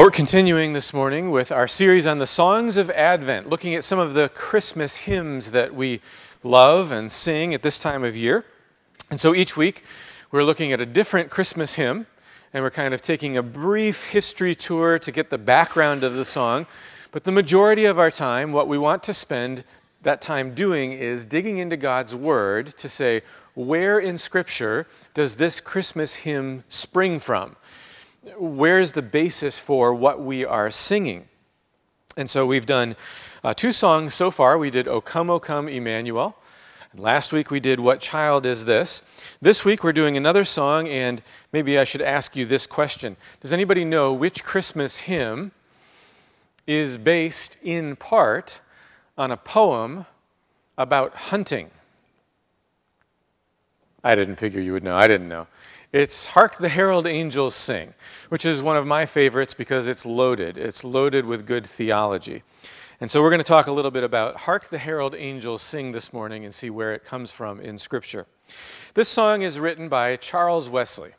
We're continuing this morning with our series on the songs of Advent, looking at some of the Christmas hymns that we love and sing at this time of year. And so each week we're looking at a different Christmas hymn, and we're kind of taking a brief history tour to get the background of the song. But the majority of our time, what we want to spend that time doing is digging into God's Word to say, where in Scripture does this Christmas hymn spring from? Where's the basis for what we are singing? And so we've done uh, two songs so far. We did O Come, O Come, Emmanuel. And last week we did What Child Is This? This week we're doing another song, and maybe I should ask you this question Does anybody know which Christmas hymn is based in part on a poem about hunting? I didn't figure you would know. I didn't know. It's Hark the Herald Angels Sing, which is one of my favorites because it's loaded. It's loaded with good theology. And so we're going to talk a little bit about Hark the Herald Angels Sing this morning and see where it comes from in Scripture. This song is written by Charles Wesley.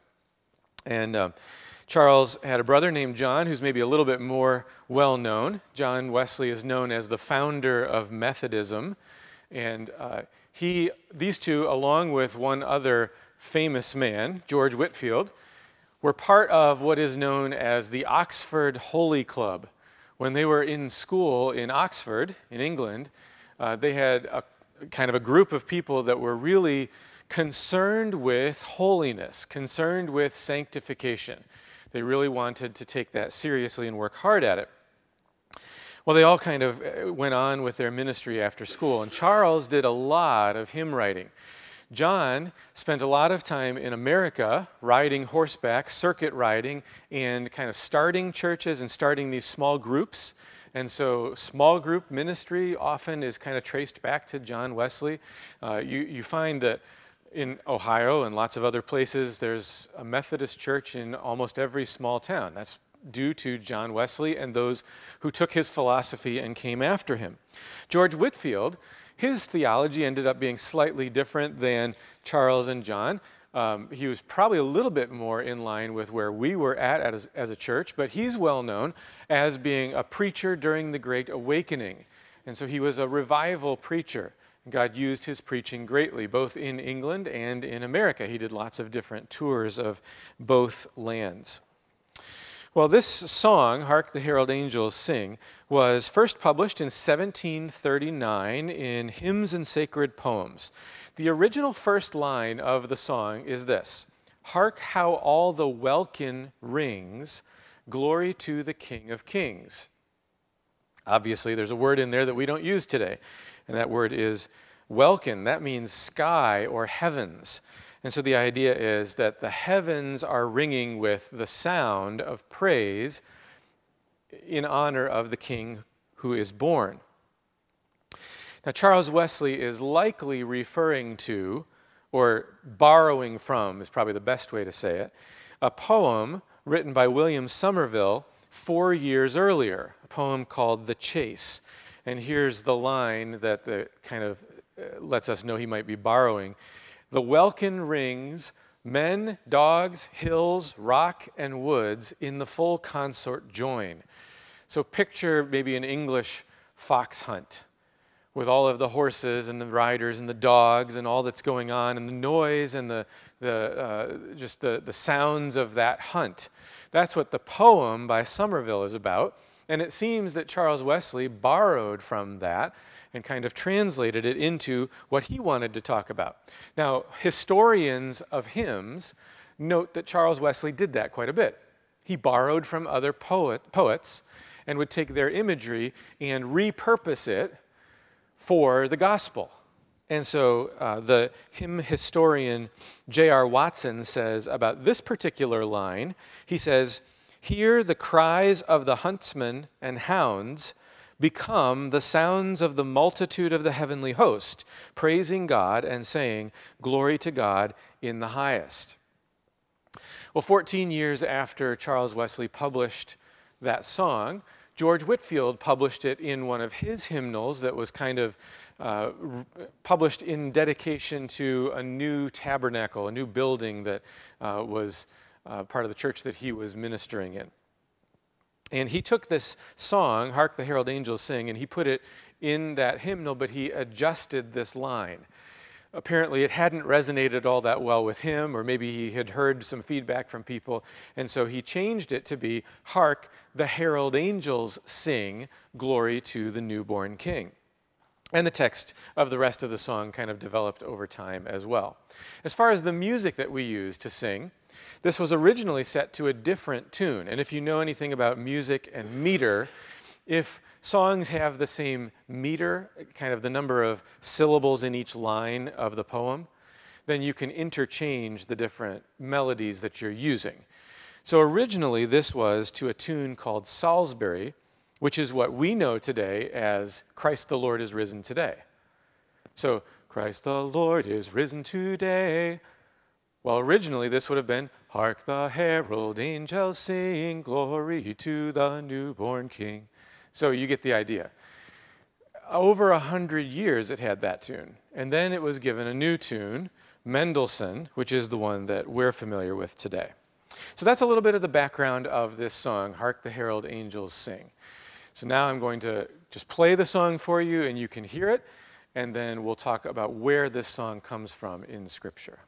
And um, Charles had a brother named John who's maybe a little bit more well known. John Wesley is known as the founder of Methodism. And uh, he, these two, along with one other famous man, George Whitefield, were part of what is known as the Oxford Holy Club. When they were in school in Oxford, in England, uh, they had a kind of a group of people that were really concerned with holiness, concerned with sanctification. They really wanted to take that seriously and work hard at it. Well, they all kind of uh, went on with their ministry after school, and Charles did a lot of hymn writing. John spent a lot of time in America riding horseback, circuit riding, and kind of starting churches and starting these small groups. And so, small group ministry often is kind of traced back to John Wesley. Uh, you, you find that in Ohio and lots of other places, there's a Methodist church in almost every small town. That's due to John Wesley and those who took his philosophy and came after him. George Whitefield his theology ended up being slightly different than Charles and John. Um, he was probably a little bit more in line with where we were at as, as a church, but he's well known as being a preacher during the Great Awakening. And so he was a revival preacher. God used his preaching greatly, both in England and in America. He did lots of different tours of both lands. Well, this song, Hark the Herald Angels Sing, was first published in 1739 in Hymns and Sacred Poems. The original first line of the song is this Hark how all the welkin rings, glory to the King of Kings. Obviously, there's a word in there that we don't use today, and that word is welkin. That means sky or heavens. And so the idea is that the heavens are ringing with the sound of praise in honor of the king who is born. Now, Charles Wesley is likely referring to, or borrowing from, is probably the best way to say it, a poem written by William Somerville four years earlier, a poem called The Chase. And here's the line that the kind of uh, lets us know he might be borrowing. The welkin rings, men, dogs, hills, rock, and woods in the full consort join. So picture maybe an English fox hunt with all of the horses and the riders and the dogs and all that's going on and the noise and the, the uh, just the, the sounds of that hunt. That's what the poem by Somerville is about. And it seems that Charles Wesley borrowed from that and kind of translated it into what he wanted to talk about. Now, historians of hymns note that Charles Wesley did that quite a bit. He borrowed from other poet, poets and would take their imagery and repurpose it for the gospel. And so uh, the hymn historian J.R. Watson says about this particular line, he says, Hear the cries of the huntsmen and hounds become the sounds of the multitude of the heavenly host, praising God and saying, Glory to God in the highest. Well, 14 years after Charles Wesley published that song, George Whitefield published it in one of his hymnals that was kind of uh, published in dedication to a new tabernacle, a new building that uh, was uh, part of the church that he was ministering in. And he took this song, Hark the Herald Angels Sing, and he put it in that hymnal, but he adjusted this line. Apparently, it hadn't resonated all that well with him, or maybe he had heard some feedback from people, and so he changed it to be Hark the Herald Angels Sing, Glory to the Newborn King. And the text of the rest of the song kind of developed over time as well. As far as the music that we use to sing, this was originally set to a different tune. And if you know anything about music and meter, if songs have the same meter, kind of the number of syllables in each line of the poem, then you can interchange the different melodies that you're using. So originally, this was to a tune called Salisbury, which is what we know today as Christ the Lord is risen today. So, Christ the Lord is risen today. Well, originally this would have been, Hark the herald angels sing, glory to the newborn king. So you get the idea. Over a hundred years it had that tune. And then it was given a new tune, Mendelssohn, which is the one that we're familiar with today. So that's a little bit of the background of this song, Hark the Herald Angels Sing. So now I'm going to just play the song for you and you can hear it, and then we'll talk about where this song comes from in Scripture.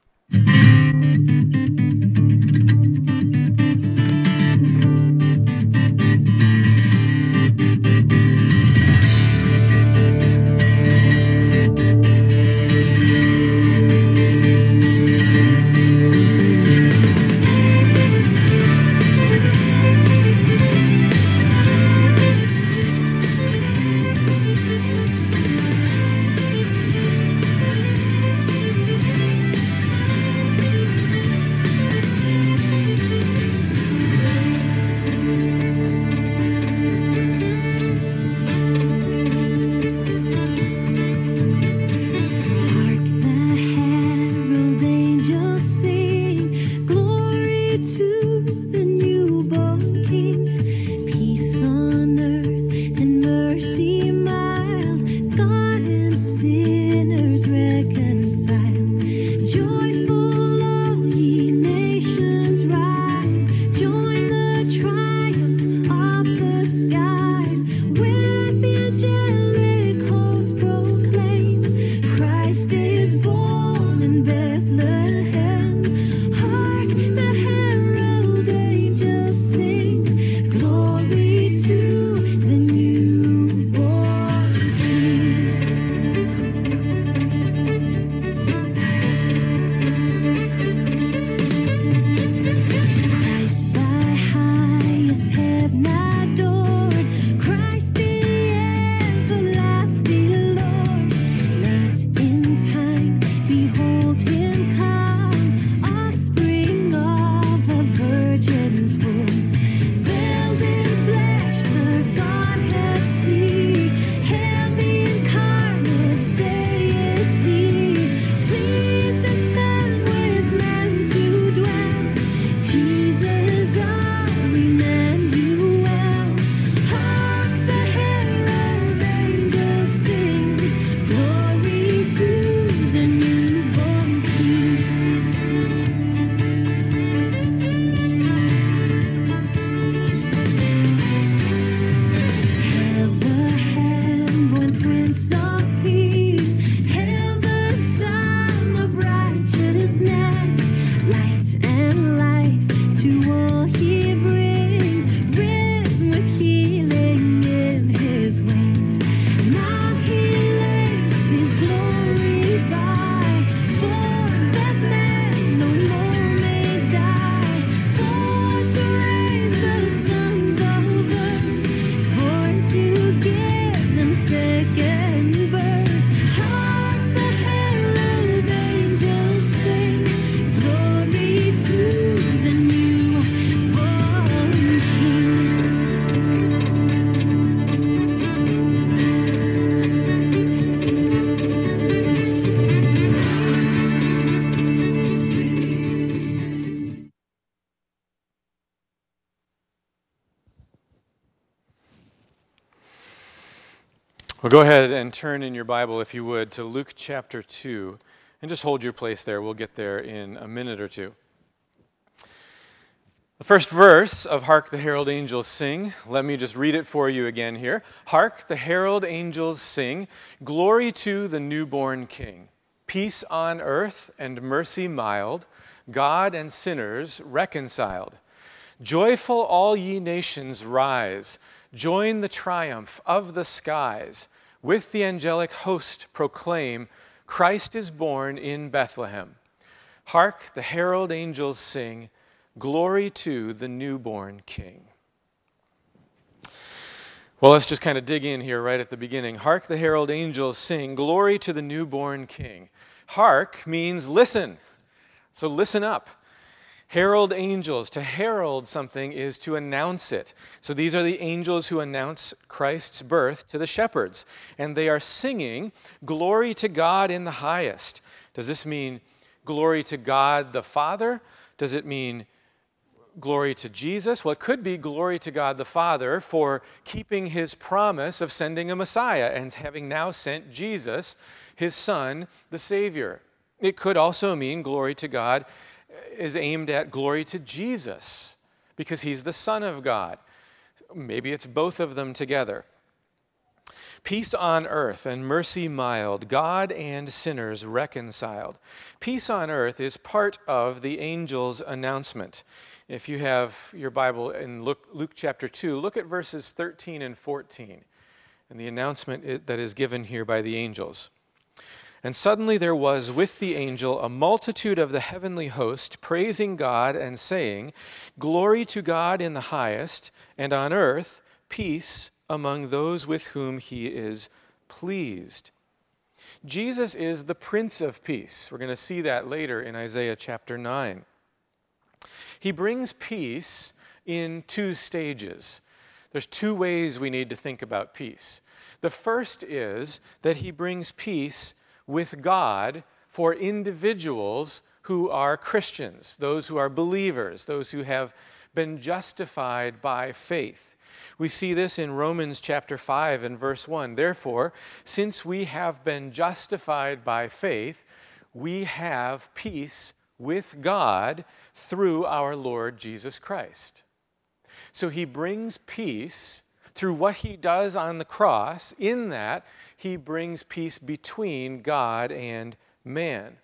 Go ahead and turn in your Bible, if you would, to Luke chapter 2, and just hold your place there. We'll get there in a minute or two. The first verse of Hark the Herald Angels Sing, let me just read it for you again here. Hark the herald angels sing, glory to the newborn King. Peace on earth and mercy mild, God and sinners reconciled. Joyful all ye nations rise, join the triumph of the skies. With the angelic host proclaim, Christ is born in Bethlehem. Hark the herald angels sing, Glory to the newborn King. Well, let's just kind of dig in here right at the beginning. Hark the herald angels sing, Glory to the newborn King. Hark means listen. So listen up. Herald angels, to herald something is to announce it. So these are the angels who announce Christ's birth to the shepherds. And they are singing, Glory to God in the highest. Does this mean glory to God the Father? Does it mean glory to Jesus? Well, it could be glory to God the Father for keeping his promise of sending a Messiah and having now sent Jesus, his Son, the Savior. It could also mean glory to God is aimed at glory to Jesus because he's the Son of God. Maybe it's both of them together. Peace on earth and mercy mild, God and sinners reconciled. Peace on earth is part of the angel's announcement. If you have your Bible in Luke, Luke chapter 2, look at verses 13 and 14 and the announcement that is given here by the angels. And suddenly there was with the angel a multitude of the heavenly host, praising God and saying, Glory to God in the highest, and on earth peace among those with whom he is pleased. Jesus is the Prince of Peace. We're going to see that later in Isaiah chapter 9. He brings peace in two stages. There's two ways we need to think about peace. The first is that he brings peace with God for individuals who are Christians, those who are believers, those who have been justified by faith. We see this in Romans chapter 5 and verse 1. Therefore, since we have been justified by faith, we have peace with God through our Lord Jesus Christ. So he brings peace through what he does on the cross, in that he brings peace between God and man.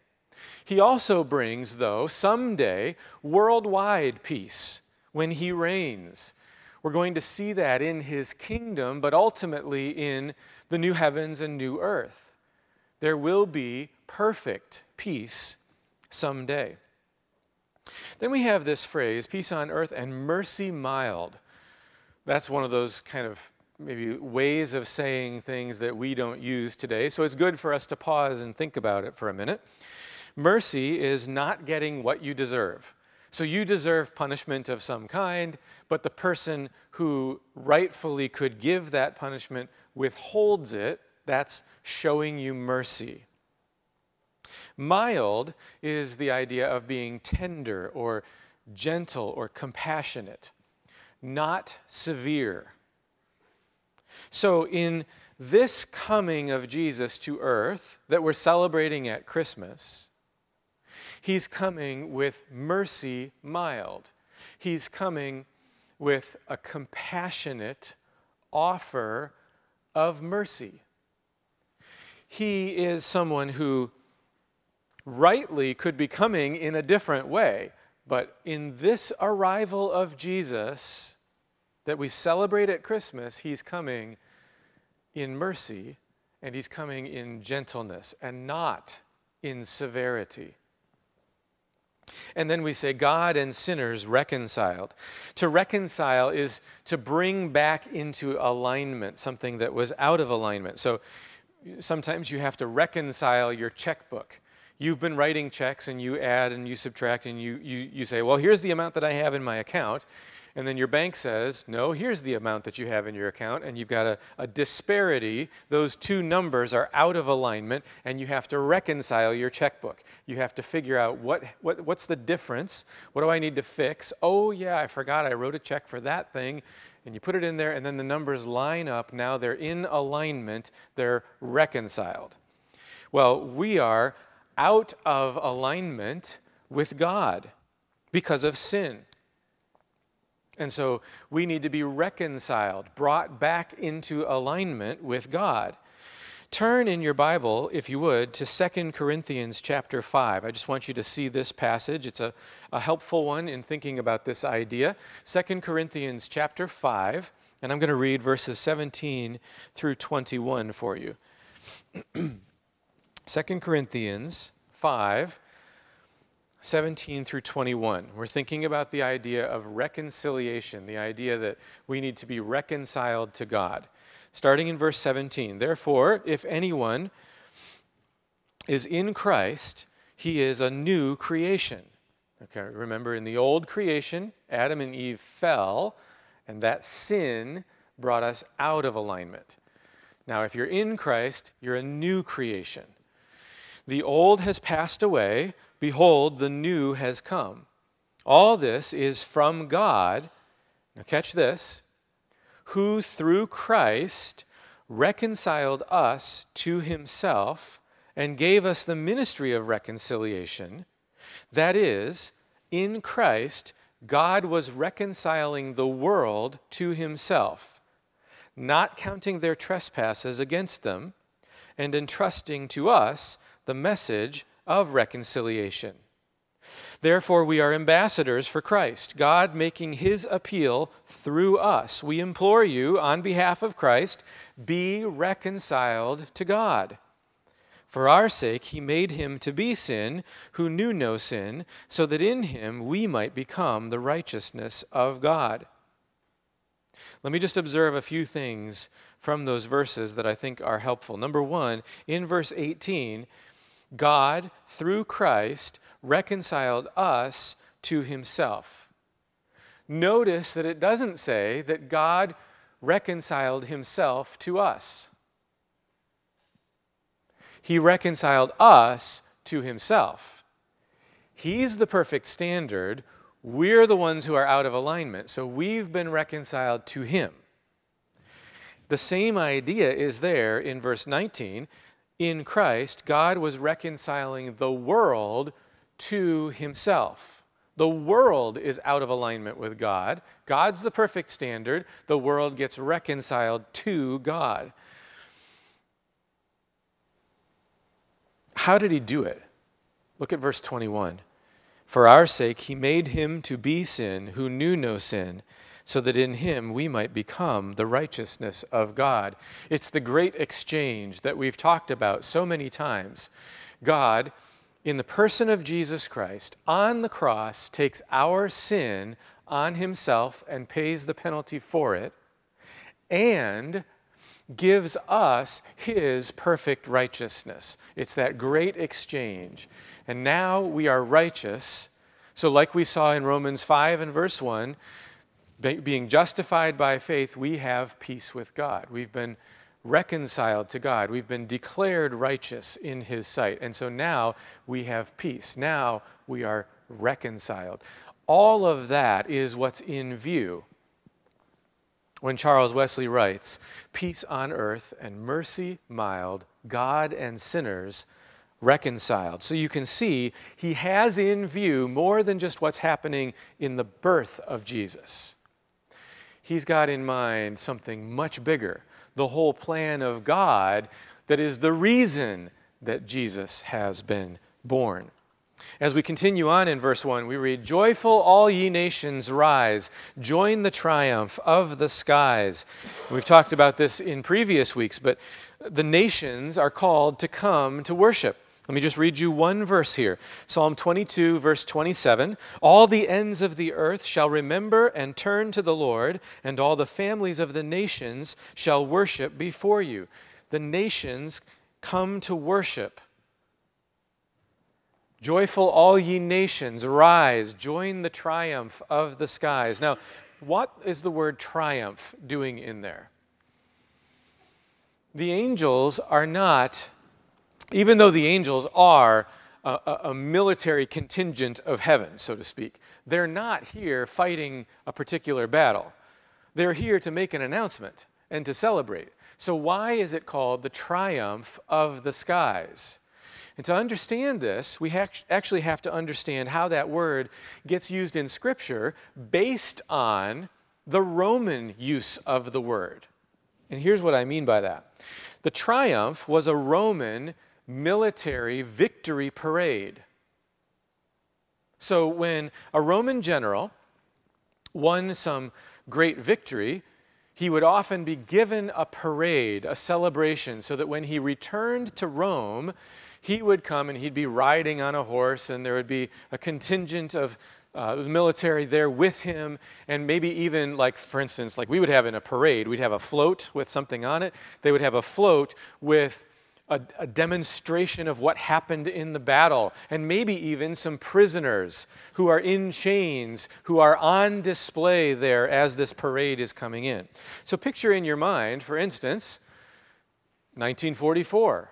He also brings, though, someday worldwide peace when he reigns. We're going to see that in his kingdom, but ultimately in the new heavens and new earth. There will be perfect peace someday. Then we have this phrase, peace on earth and mercy mild. That's one of those kind of maybe ways of saying things that we don't use today. So it's good for us to pause and think about it for a minute. Mercy is not getting what you deserve. So you deserve punishment of some kind, but the person who rightfully could give that punishment withholds it. That's showing you mercy. Mild is the idea of being tender or gentle or compassionate, not severe. So, in this coming of Jesus to earth that we're celebrating at Christmas, he's coming with mercy mild. He's coming with a compassionate offer of mercy. He is someone who rightly could be coming in a different way. But in this arrival of Jesus that we celebrate at Christmas, he's coming in mercy and he's coming in gentleness and not in severity. And then we say, God and sinners reconciled. To reconcile is to bring back into alignment something that was out of alignment. So sometimes you have to reconcile your checkbook you've been writing checks and you add and you subtract and you, you, you say, well, here's the amount that I have in my account. And then your bank says, no, here's the amount that you have in your account. And you've got a, a disparity. Those two numbers are out of alignment, and you have to reconcile your checkbook. You have to figure out what, what, what's the difference? What do I need to fix? Oh, yeah, I forgot I wrote a check for that thing. And you put it in there, and then the numbers line up. Now they're in alignment, they're reconciled. Well, we are out of alignment with God because of sin. And so we need to be reconciled, brought back into alignment with God. Turn in your Bible, if you would, to 2 Corinthians chapter 5. I just want you to see this passage. It's a, a helpful one in thinking about this idea. 2 Corinthians chapter 5, and I'm going to read verses 17 through 21 for you. 2 Corinthians 5, 17 through 21. We're thinking about the idea of reconciliation, the idea that we need to be reconciled to God starting in verse 17. Therefore, if anyone is in Christ, he is a new creation. Okay, remember in the old creation, Adam and Eve fell, and that sin brought us out of alignment. Now, if you're in Christ, you're a new creation. The old has passed away, behold, the new has come. All this is from God. Now, catch this who through Christ reconciled us to himself and gave us the ministry of reconciliation. That is, in Christ, God was reconciling the world to himself, not counting their trespasses against them, and entrusting to us the message of reconciliation. Therefore, we are ambassadors for Christ, God making his appeal through us. We implore you, on behalf of Christ, be reconciled to God. For our sake, he made him to be sin who knew no sin, so that in him we might become the righteousness of God. Let me just observe a few things from those verses that I think are helpful. Number one, in verse 18, God, through Christ, reconciled us to himself. Notice that it doesn't say that God reconciled himself to us. He reconciled us to himself. He's the perfect standard. We're the ones who are out of alignment. So we've been reconciled to him. The same idea is there in verse 19. In Christ, God was reconciling the world to himself. The world is out of alignment with God. God's the perfect standard. The world gets reconciled to God. How did he do it? Look at verse 21. For our sake, he made him to be sin who knew no sin, so that in him we might become the righteousness of God. It's the great exchange that we've talked about so many times. God in the person of Jesus Christ on the cross takes our sin on himself and pays the penalty for it, and gives us his perfect righteousness. It's that great exchange. And now we are righteous. So, like we saw in Romans 5 and verse 1, being justified by faith, we have peace with God. We've been reconciled to God. We've been declared righteous in His sight. And so now we have peace. Now we are reconciled. All of that is what's in view when Charles Wesley writes, Peace on earth and mercy mild, God and sinners reconciled. So you can see he has in view more than just what's happening in the birth of Jesus. He's got in mind something much bigger the whole plan of God that is the reason that Jesus has been born. As we continue on in verse 1, we read, Joyful, all ye nations, rise, join the triumph of the skies. We've talked about this in previous weeks, but the nations are called to come to worship. Let me just read you one verse here Psalm 22, verse 27. All the ends of the earth shall remember and turn to the Lord, and all the families of the nations shall worship before you. The nations come to worship. Joyful, all ye nations, rise, join the triumph of the skies. Now, what is the word triumph doing in there? The angels are not even though the angels are a, a, military contingent of heaven, so to speak, they're not here fighting a particular battle. They're here to make an announcement and to celebrate. So, why is it called the triumph of the skies? And to understand this, we actually have to understand how that word gets used in Scripture based on the Roman use of the word. And here's what I mean by that the triumph was a Roman military victory parade. So when a Roman general won some great victory, he would often be given a parade, a celebration, so that when he returned to Rome, he would come and he'd be riding on a horse, and there would be a contingent of uh, the military there with him, and maybe even like, for instance, like we would have in a parade, we'd have a float with something on it. They would have a float with a, a, demonstration of what happened in the battle, and maybe even some prisoners who are in chains, who are on display there as this parade is coming in. So picture in your mind, for instance, 1944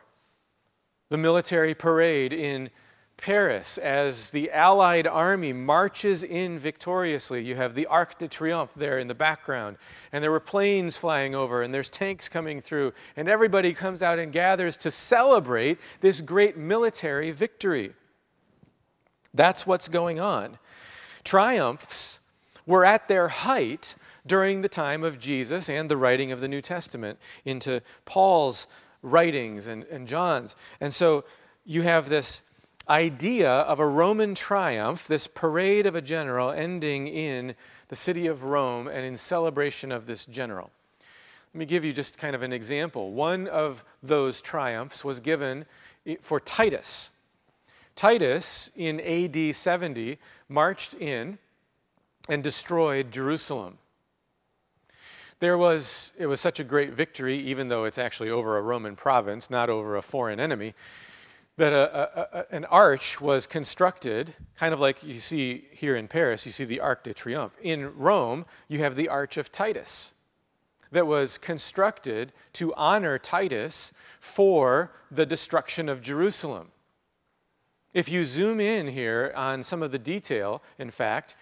the military parade in Paris as the Allied army marches in victoriously. You have the Arc de Triomphe there in the background, and there were planes flying over, and there's tanks coming through, and everybody comes out and gathers to celebrate this great military victory. That's what's going on. Triumphs were at their height during the time of Jesus and the writing of the New Testament into Paul's writings and, and John's. And so you have this idea of a Roman triumph, this parade of a general ending in the city of Rome and in celebration of this general. Let me give you just kind of an example. One of those triumphs was given for Titus. Titus, in AD 70, marched in and destroyed Jerusalem. There was, it was such a great victory, even though it's actually over a Roman province, not over a foreign enemy, that a, a, an arch was constructed, kind of like you see here in Paris, you see the Arc de Triomphe. In Rome, you have the Arch of Titus that was constructed to honor Titus for the destruction of Jerusalem. If you zoom in here on some of the detail, in fact,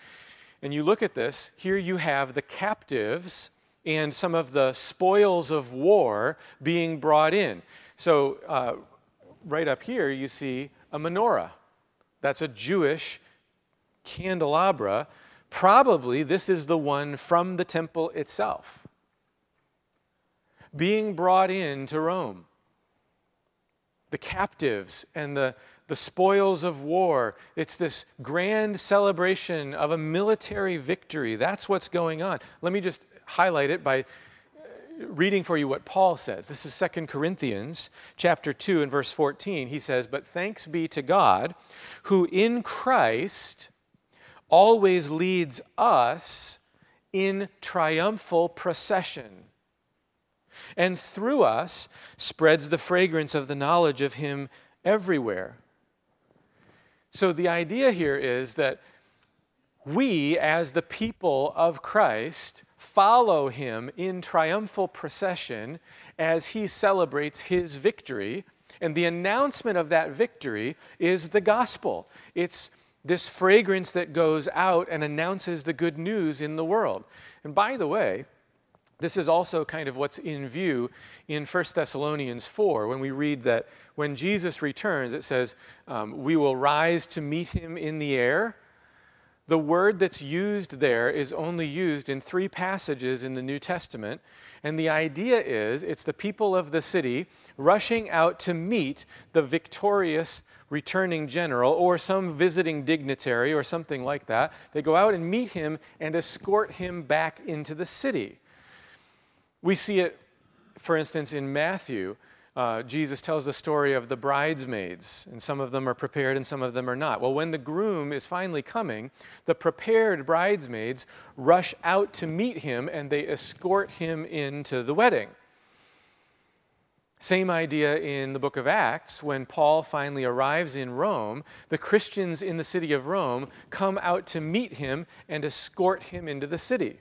and you look at this, here you have the captives and some of the spoils of war being brought in. So, uh, right up here, you see a menorah. That's a Jewish candelabra. Probably this is the one from the temple itself being brought in to Rome. The captives and the, the spoils of war. It's this grand celebration of a military victory. That's what's going on. Let me just highlight it by reading for you what Paul says. This is 2 Corinthians chapter 2 and verse 14. He says, "But thanks be to God, who in Christ always leads us in triumphal procession, and through us spreads the fragrance of the knowledge of him everywhere." So the idea here is that we, as the people of Christ, follow him in triumphal procession as he celebrates his victory. And the announcement of that victory is the gospel. It's this fragrance that goes out and announces the good news in the world. And by the way, this is also kind of what's in view in 1 Thessalonians 4 when we read that when Jesus returns, it says, um, We will rise to meet him in the air the word that's used there is only used in three passages in the New Testament. And the idea is it's the people of the city rushing out to meet the victorious returning general or some visiting dignitary or something like that. They go out and meet him and escort him back into the city. We see it, for instance, in Matthew uh, Jesus tells the story of the bridesmaids, and some of them are prepared and some of them are not. Well, when the groom is finally coming, the prepared bridesmaids rush out to meet him and they escort him into the wedding. Same idea in the book of Acts when Paul finally arrives in Rome. The Christians in the city of Rome come out to meet him and escort him into the city.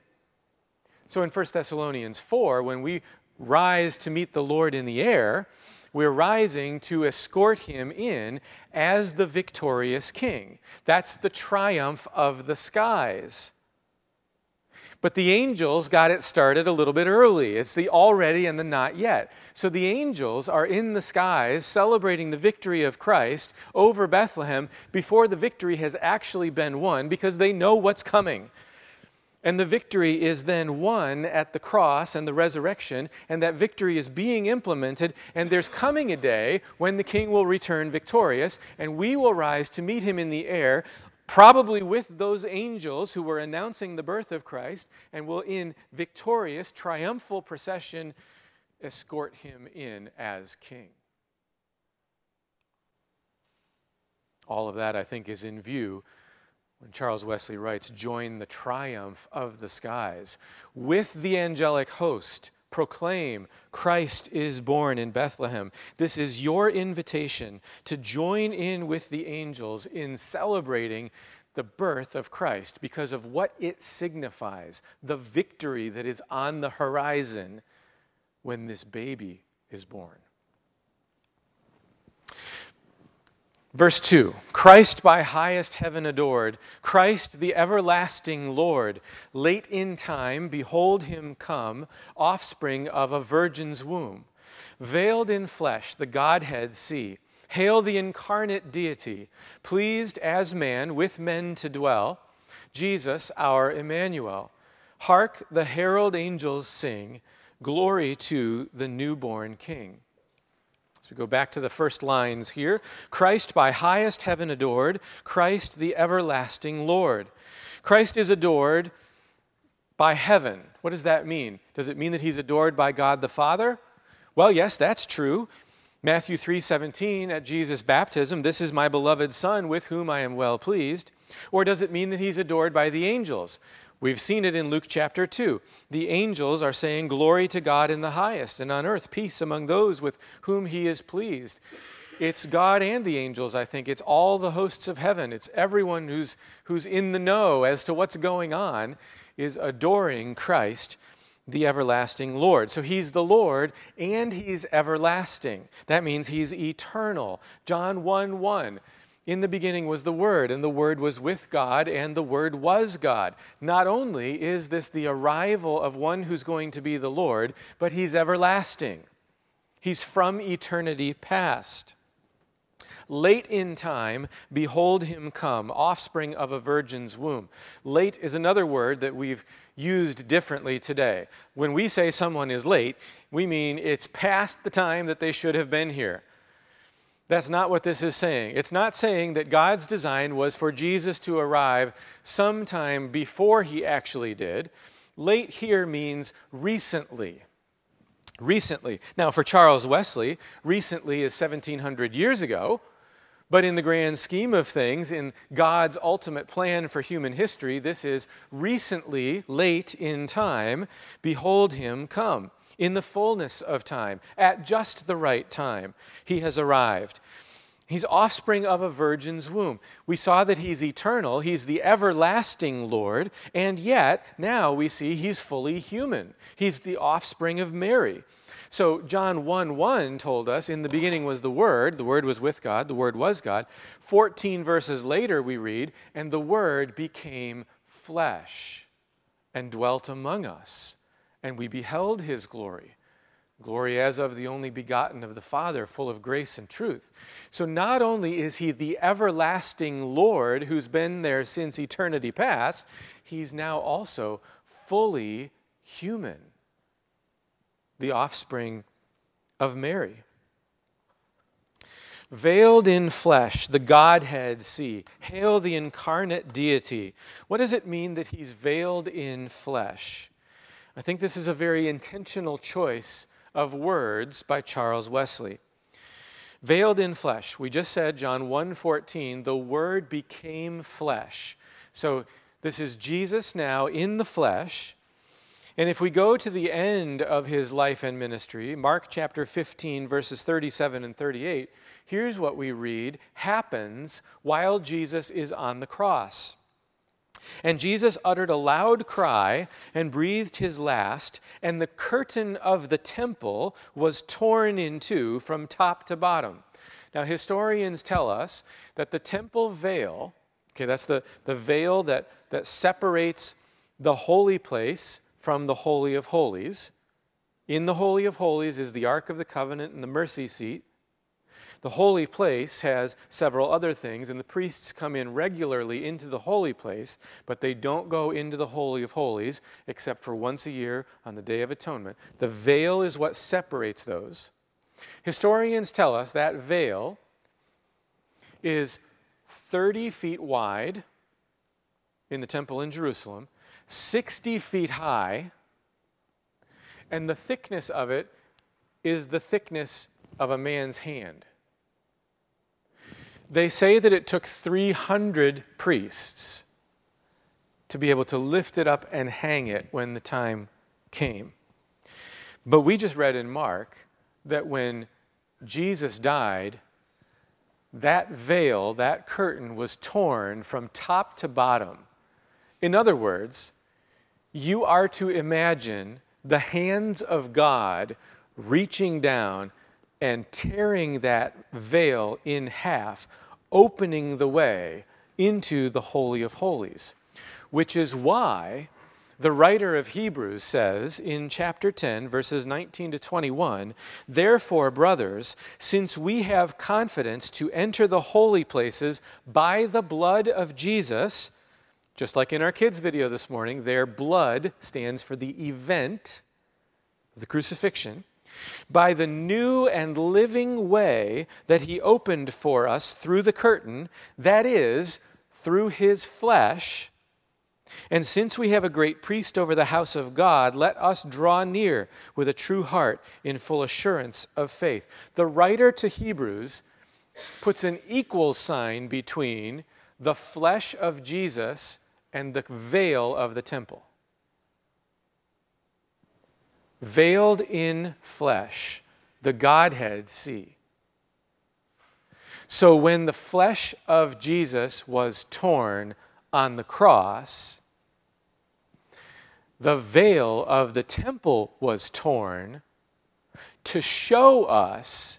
So in 1 Thessalonians 4, when we rise to meet the Lord in the air, we're rising to escort him in as the victorious king. That's the triumph of the skies. But the angels got it started a little bit early. It's the already and the not yet. So the angels are in the skies celebrating the victory of Christ over Bethlehem before the victory has actually been won because they know what's coming. And the victory is then won at the cross and the resurrection, and that victory is being implemented. And there's coming a day when the king will return victorious, and we will rise to meet him in the air, probably with those angels who were announcing the birth of Christ, and will, in victorious, triumphal procession, escort him in as king. All of that, I think, is in view when Charles Wesley writes, Join the triumph of the skies. With the angelic host, proclaim Christ is born in Bethlehem. This is your invitation to join in with the angels in celebrating the birth of Christ because of what it signifies, the victory that is on the horizon when this baby is born. Verse 2 Christ by highest heaven adored, Christ the everlasting Lord, late in time, behold him come, offspring of a virgin's womb. Veiled in flesh, the Godhead see. Hail the incarnate deity, pleased as man with men to dwell. Jesus, our Emmanuel. Hark the herald angels sing, Glory to the newborn King. So we go back to the first lines here Christ by highest heaven adored, Christ the everlasting Lord. Christ is adored by heaven. What does that mean? Does it mean that he's adored by God the Father? Well, yes, that's true. Matthew 3:17 at Jesus' baptism, this is my beloved son with whom I am well pleased. Or does it mean that he's adored by the angels? We've seen it in Luke chapter 2. The angels are saying, Glory to God in the highest, and on earth peace among those with whom he is pleased. It's God and the angels, I think. It's all the hosts of heaven. It's everyone who's, who's in the know as to what's going on is adoring Christ, the everlasting Lord. So he's the Lord and he's everlasting. That means he's eternal. John 1 1. In the beginning was the Word, and the Word was with God, and the Word was God. Not only is this the arrival of one who's going to be the Lord, but He's everlasting. He's from eternity past. Late in time, behold him come, offspring of a virgin's womb. Late is another word that we've used differently today. When we say someone is late, we mean it's past the time that they should have been here. That's not what this is saying. It's not saying that God's design was for Jesus to arrive sometime before he actually did. Late here means recently. Recently. Now, for Charles Wesley, recently is 1700 years ago, but in the grand scheme of things, in God's ultimate plan for human history, this is recently, late in time, behold him come in the fullness of time, at just the right time, he has arrived. He's offspring of a virgin's womb. We saw that he's eternal, he's the everlasting Lord, and yet now we see he's fully human. He's the offspring of Mary. So John 1 1 told us, In the beginning was the Word, the Word was with God, the Word was God. 14 verses later we read, And the Word became flesh and dwelt among us and we beheld his glory. Glory as of the only begotten of the Father, full of grace and truth. So not only is he the everlasting Lord who's been there since eternity past, he's now also fully human, the offspring of Mary. Veiled in flesh, the Godhead see. Hail the incarnate deity. What does it mean that he's veiled in flesh? I think this is a very intentional choice of words by Charles Wesley. Veiled in flesh. We just said John 1:14, the word became flesh. So this is Jesus now in the flesh. And if we go to the end of his life and ministry, Mark chapter 15 verses 37 and 38, here's what we read happens while Jesus is on the cross. And Jesus uttered a loud cry and breathed his last, and the curtain of the temple was torn in two from top to bottom. Now, historians tell us that the temple veil, okay, that's the, the veil that, that separates the holy place from the Holy of Holies. In the Holy of Holies is the Ark of the Covenant and the mercy seat. The holy place has several other things, and the priests come in regularly into the holy place, but they don't go into the Holy of Holies except for once a year on the Day of Atonement. The veil is what separates those. Historians tell us that veil is 30 feet wide in the temple in Jerusalem, 60 feet high, and the thickness of it is the thickness of a man's hand. They say that it took 300 priests to be able to lift it up and hang it when the time came. But we just read in Mark that when Jesus died, that veil, that curtain was torn from top to bottom. In other words, you are to imagine the hands of God reaching down and tearing that veil in half opening the way into the Holy of Holies, which is why the writer of Hebrews says in chapter 10, verses 19 to 21 Therefore, brothers, since we have confidence to enter the holy places by the blood of Jesus, just like in our kids' video this morning, their blood stands for the event the crucifixion by the new and living way that he opened for us through the curtain, that is, through his flesh. And since we have a great priest over the house of God, let us draw near with a true heart in full assurance of faith. The writer to Hebrews puts an equal sign between the flesh of Jesus and the veil of the temple veiled in flesh, the Godhead see. So when the flesh of Jesus was torn on the cross, the veil of the temple was torn to show us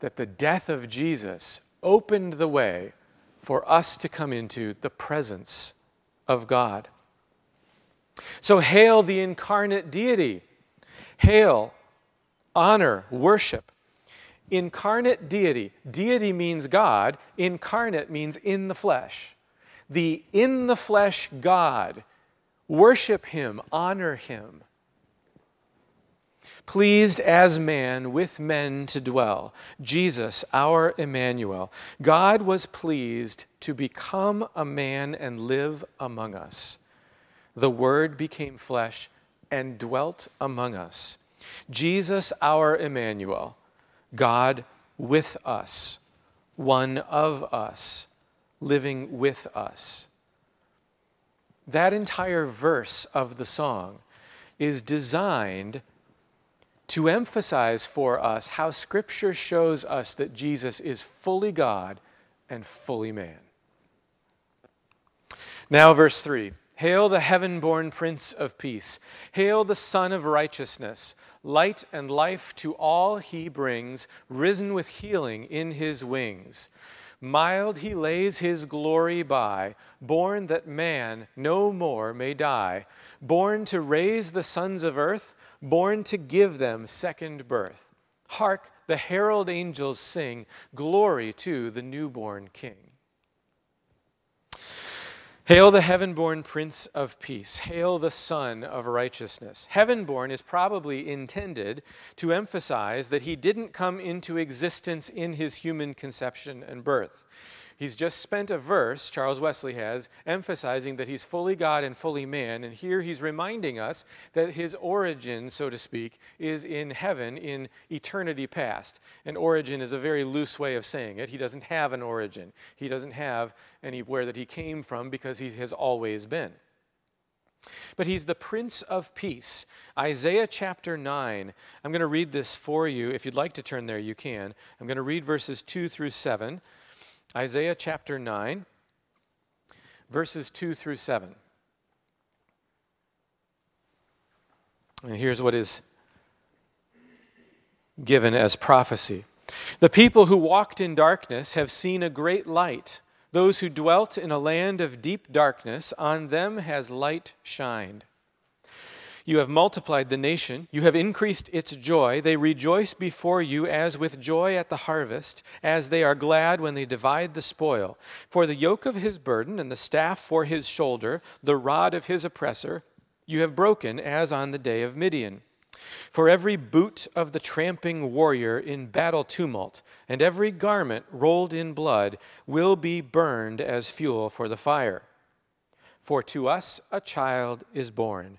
that the death of Jesus opened the way for us to come into the presence of God. So, hail the incarnate deity hail, honor, worship. Incarnate deity. Deity means God, incarnate means in the flesh. The in the flesh God. Worship him, honor him. Pleased as man with men to dwell. Jesus, our Emmanuel. God was pleased to become a man and live among us. The Word became flesh and dwelt among us. Jesus, our Emmanuel, God with us, one of us, living with us. That entire verse of the song is designed to emphasize for us how Scripture shows us that Jesus is fully God and fully man. Now, verse 3 Hail the heaven born Prince of Peace. Hail the Sun of Righteousness. Light and life to all he brings, risen with healing in his wings. Mild he lays his glory by, born that man no more may die, born to raise the sons of earth, born to give them second birth. Hark, the herald angels sing, Glory to the newborn King. Hail the heaven born Prince of Peace. Hail the Son of Righteousness. Heaven born is probably intended to emphasize that he didn't come into existence in his human conception and birth. He's just spent a verse, Charles Wesley has, emphasizing that he's fully God and fully man. And here he's reminding us that his origin, so to speak, is in heaven, in eternity past. And origin is a very loose way of saying it. He doesn't have an origin, he doesn't have anywhere that he came from because he has always been. But he's the Prince of Peace. Isaiah chapter 9. I'm going to read this for you. If you'd like to turn there, you can. I'm going to read verses 2 through 7. Isaiah chapter 9, verses 2 through 7. And here's what is given as prophecy The people who walked in darkness have seen a great light. Those who dwelt in a land of deep darkness, on them has light shined. You have multiplied the nation, you have increased its joy. They rejoice before you as with joy at the harvest, as they are glad when they divide the spoil. For the yoke of his burden and the staff for his shoulder, the rod of his oppressor, you have broken as on the day of Midian. For every boot of the tramping warrior in battle tumult, and every garment rolled in blood, will be burned as fuel for the fire. For to us a child is born,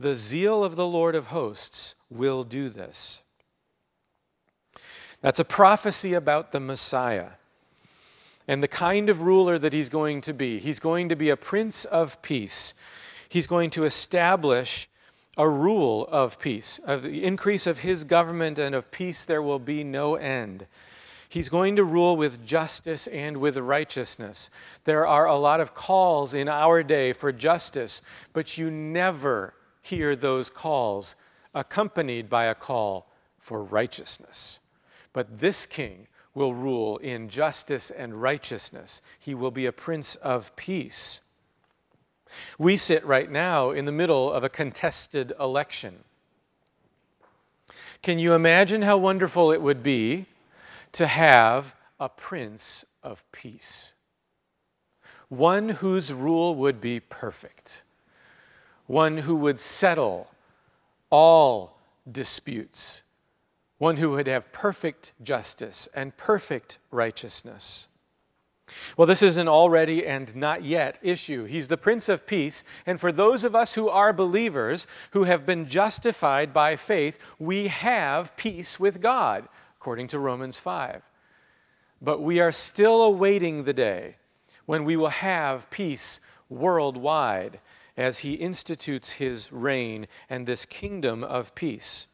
The zeal of the Lord of hosts will do this. That's a prophecy about the Messiah and the kind of ruler that he's going to be. He's going to be a prince of peace he's going to establish a rule of peace. Of the increase of his government and of peace, there will be no end. He's going to rule with justice and with righteousness. There are a lot of calls in our day for justice, but you never hear those calls accompanied by a call for righteousness. But this king will rule in justice and righteousness. He will be a prince of peace. We sit right now in the middle of a contested election. Can you imagine how wonderful it would be to have a prince of peace? One whose rule would be perfect, one who would settle all disputes, one who would have perfect justice and perfect righteousness. Well, this is an already and not yet issue. He's the Prince of Peace, and for those of us who are believers, who have been justified by faith, we have peace with God, according to Romans 5. But we are still awaiting the day when we will have peace worldwide as He institutes His reign and this kingdom of peace.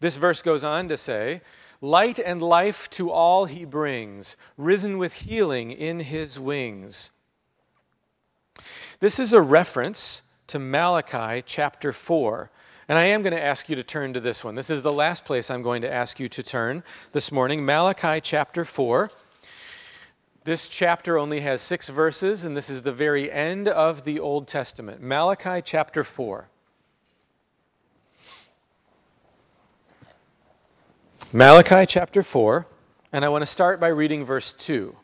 This verse goes on to say, Light and life to all he brings, risen with healing in his wings. This is a reference to Malachi chapter 4. And I am going to ask you to turn to this one. This is the last place I'm going to ask you to turn this morning. Malachi chapter 4. This chapter only has six verses, and this is the very end of the Old Testament. Malachi chapter 4. Malachi chapter 4, and I want to start by reading verse 2.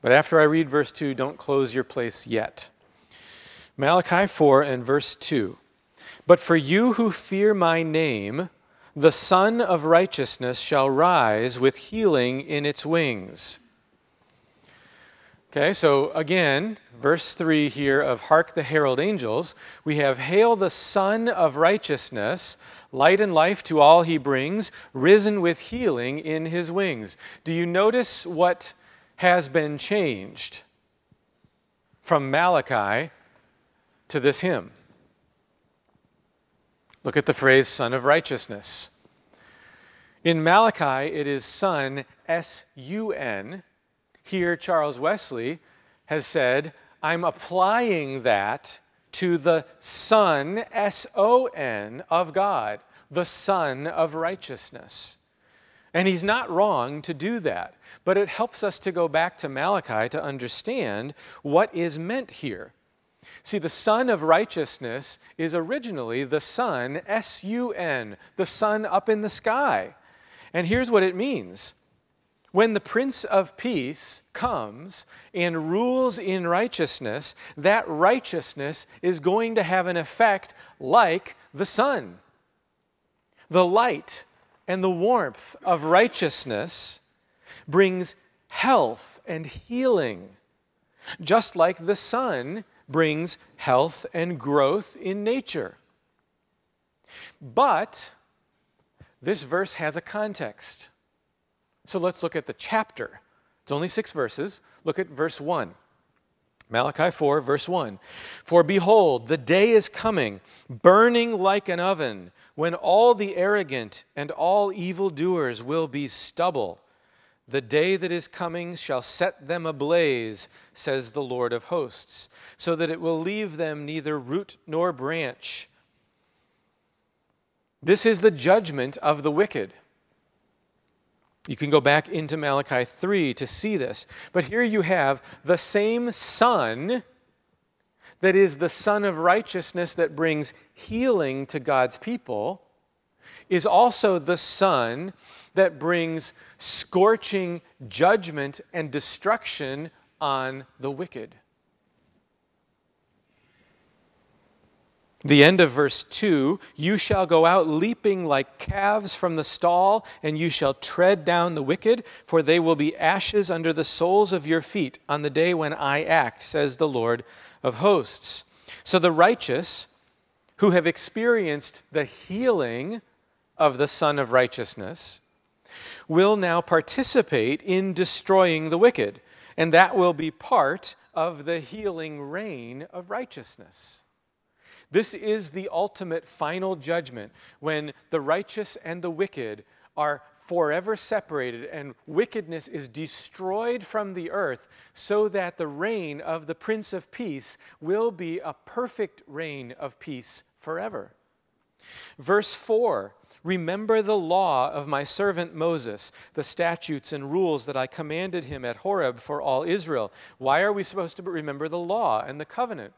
But after I read verse 2, don't close your place yet. Malachi 4 and verse 2. But for you who fear my name, the Sun of Righteousness shall rise with healing in its wings. Okay, so again, verse 3 here of Hark the Herald Angels, we have Hail the Son of Righteousness light and life to all he brings, risen with healing in his wings. Do you notice what has been changed from Malachi to this hymn? Look at the phrase Son of Righteousness. In Malachi, it is Son, S U N. Here, Charles Wesley has said, I'm applying that to the Son, S O N, of God, the Son of righteousness. And he's not wrong to do that, but it helps us to go back to Malachi to understand what is meant here. See, the Son of righteousness is originally the Sun, S U N, the sun up in the sky. And here's what it means when the Prince of Peace comes and rules in righteousness, that righteousness is going to have an effect like the sun. The light and the warmth of righteousness brings health and healing, just like the sun brings health and growth in nature. But this verse has a context. So let's look at the chapter. It's only six verses. Look at verse 1. Malachi 4, verse 1. For behold, the day is coming, burning like an oven, when all the arrogant and all evildoers will be stubble. The day that is coming shall set them ablaze, says the Lord of hosts, so that it will leave them neither root nor branch. This is the judgment of the wicked. You can go back into Malachi 3 to see this. But here you have the same Son that is the Son of righteousness that brings healing to God's people, is also the Son that brings scorching judgment and destruction on the wicked. The end of verse 2 You shall go out leaping like calves from the stall, and you shall tread down the wicked, for they will be ashes under the soles of your feet on the day when I act, says the Lord of hosts. So the righteous, who have experienced the healing of the Son of Righteousness, will now participate in destroying the wicked, and that will be part of the healing reign of righteousness. This is the ultimate final judgment when the righteous and the wicked are forever separated and wickedness is destroyed from the earth so that the reign of the Prince of Peace will be a perfect reign of peace forever. Verse 4 Remember the law of my servant Moses, the statutes and rules that I commanded him at Horeb for all Israel. Why are we supposed to remember the law and the covenant?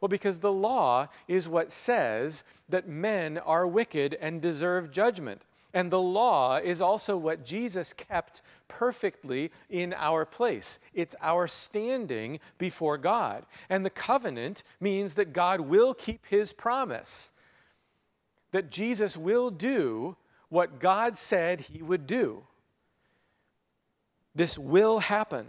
Well, because the law is what says that men are wicked and deserve judgment. And the law is also what Jesus kept perfectly in our place. It's our standing before God. And the covenant means that God will keep his promise, that Jesus will do what God said he would do. This will happen.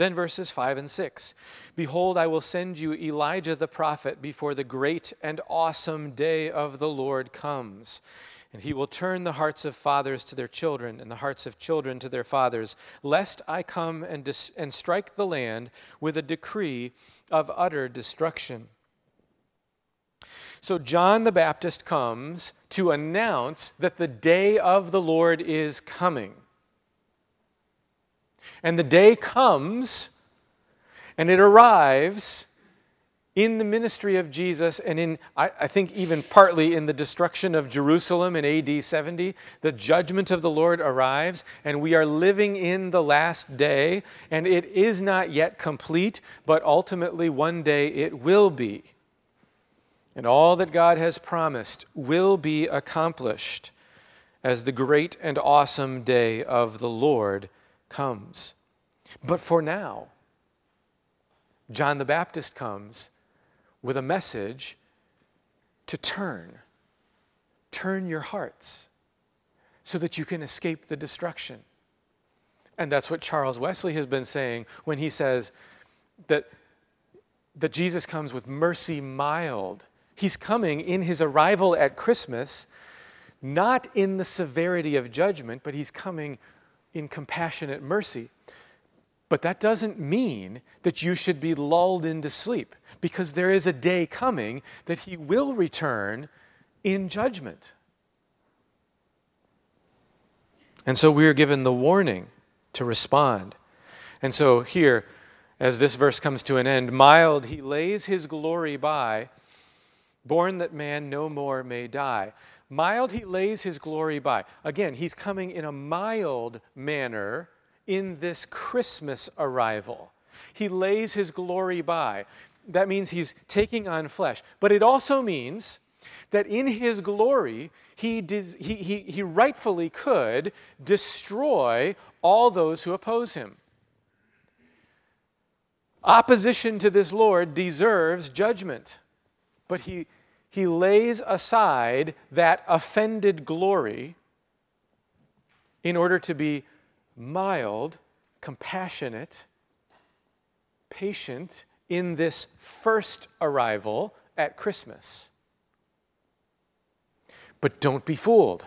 Then verses 5 and 6 Behold, I will send you Elijah the prophet before the great and awesome day of the Lord comes. And he will turn the hearts of fathers to their children, and the hearts of children to their fathers, lest I come and, dis- and strike the land with a decree of utter destruction. So John the Baptist comes to announce that the day of the Lord is coming. And the day comes and it arrives in the ministry of Jesus and in, I, I, think, even partly in the destruction of Jerusalem in AD 70. The judgment of the Lord arrives, and we are living in the last day, and it is not yet complete, but ultimately one day it will be. And all that God has promised will be accomplished as the great and awesome day of the Lord comes. But for now, John the Baptist comes with a message to turn. Turn your hearts so that you can escape the destruction. And that's what Charles Wesley has been saying when he says that, that Jesus comes with mercy mild. He's coming in his arrival at Christmas, not in the severity of judgment, but he's coming in compassionate mercy. But that doesn't mean that you should be lulled into sleep, because there is a day coming that he will return in judgment. And so we are given the warning to respond. And so here, as this verse comes to an end, mild he lays his glory by, born that man no more may die. Mild he lays his glory by. Again, he's coming in a mild manner in this Christmas arrival. He lays his glory by. That means he's taking on flesh. But it also means that in his glory, he, he, he, he rightfully could destroy all those who oppose him. Opposition to this Lord deserves judgment, but he he lays aside that offended glory in order to be mild, compassionate, patient in this first arrival at Christmas. But don't be fooled.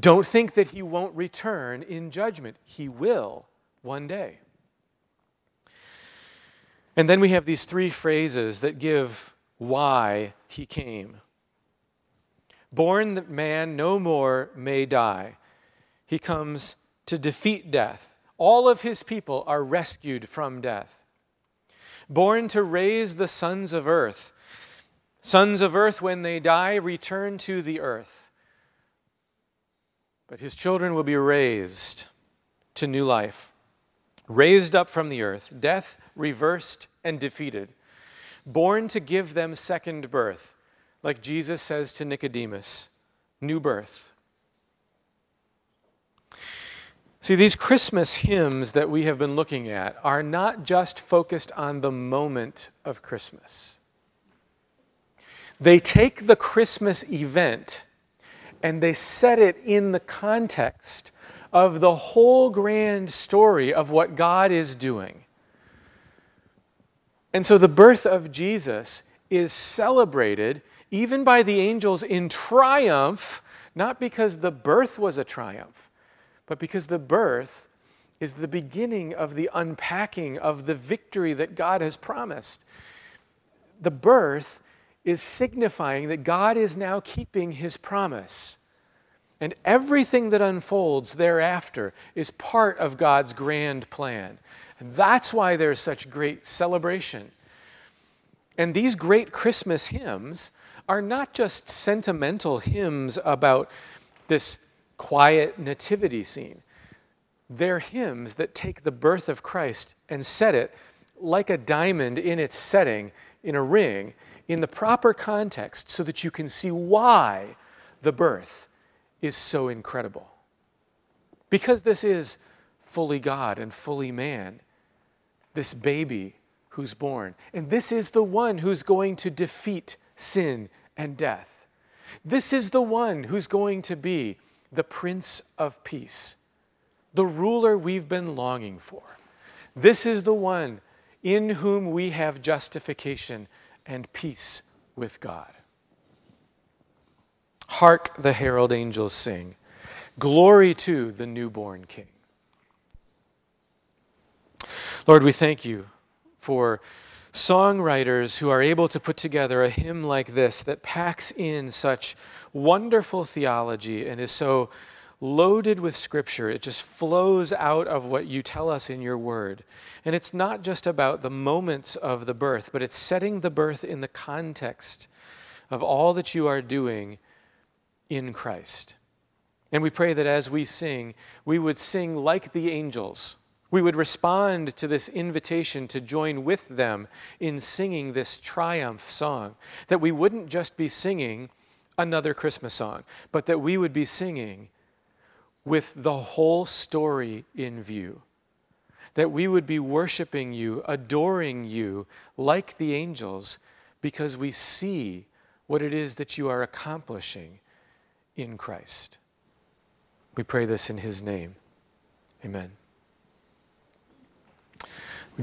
Don't think that he won't return in judgment. He will one day. And then we have these three phrases that give why he came. Born that man no more may die. He comes to defeat death. All of his people are rescued from death. Born to raise the sons of earth. Sons of earth, when they die, return to the earth. But his children will be raised to new life, raised up from the earth, death reversed and defeated, born to give them second birth, like Jesus says to Nicodemus new birth. See, these Christmas hymns that we have been looking at are not just focused on the moment of Christmas. They take the Christmas event and they set it in the context of the whole grand story of what God is doing. And so the birth of Jesus is celebrated even by the angels in triumph, not because the birth was a triumph, but because the birth is the beginning of the unpacking of the victory that God has promised. The birth is signifying that God is now keeping his promise. And everything that unfolds thereafter is part of God's grand plan. And that's why there's such great celebration. And these great Christmas hymns are not just sentimental hymns about this quiet nativity scene. They're hymns that take the birth of Christ and set it like a diamond in its setting in a ring in the proper context so that you can see why the birth is so incredible. Because this is fully God and fully man, this baby who's born. And this is the one who's going to defeat sin and death. This is the one who's going to be the Prince of Peace, the ruler we've been longing for. This is the one in whom we have justification and peace with God. Hark the herald angels sing. Glory to the newborn King. Lord, we thank you for songwriters who are able to put together a hymn like this that packs in such wonderful theology and is so loaded with scripture. It just flows out of what you tell us in your word. And it's not just about the moments of the birth, but it's setting the birth in the context of all that you are doing in Christ. And we pray that as we sing, we would sing like the angels. We would respond to this invitation to join with them in singing this triumph song. That we wouldn't just be singing another Christmas song, but that we would be singing with the whole story in view. That we would be worshiping you, adoring you like the angels, because we see what it is that you are accomplishing in Christ. We pray this in his name. Amen.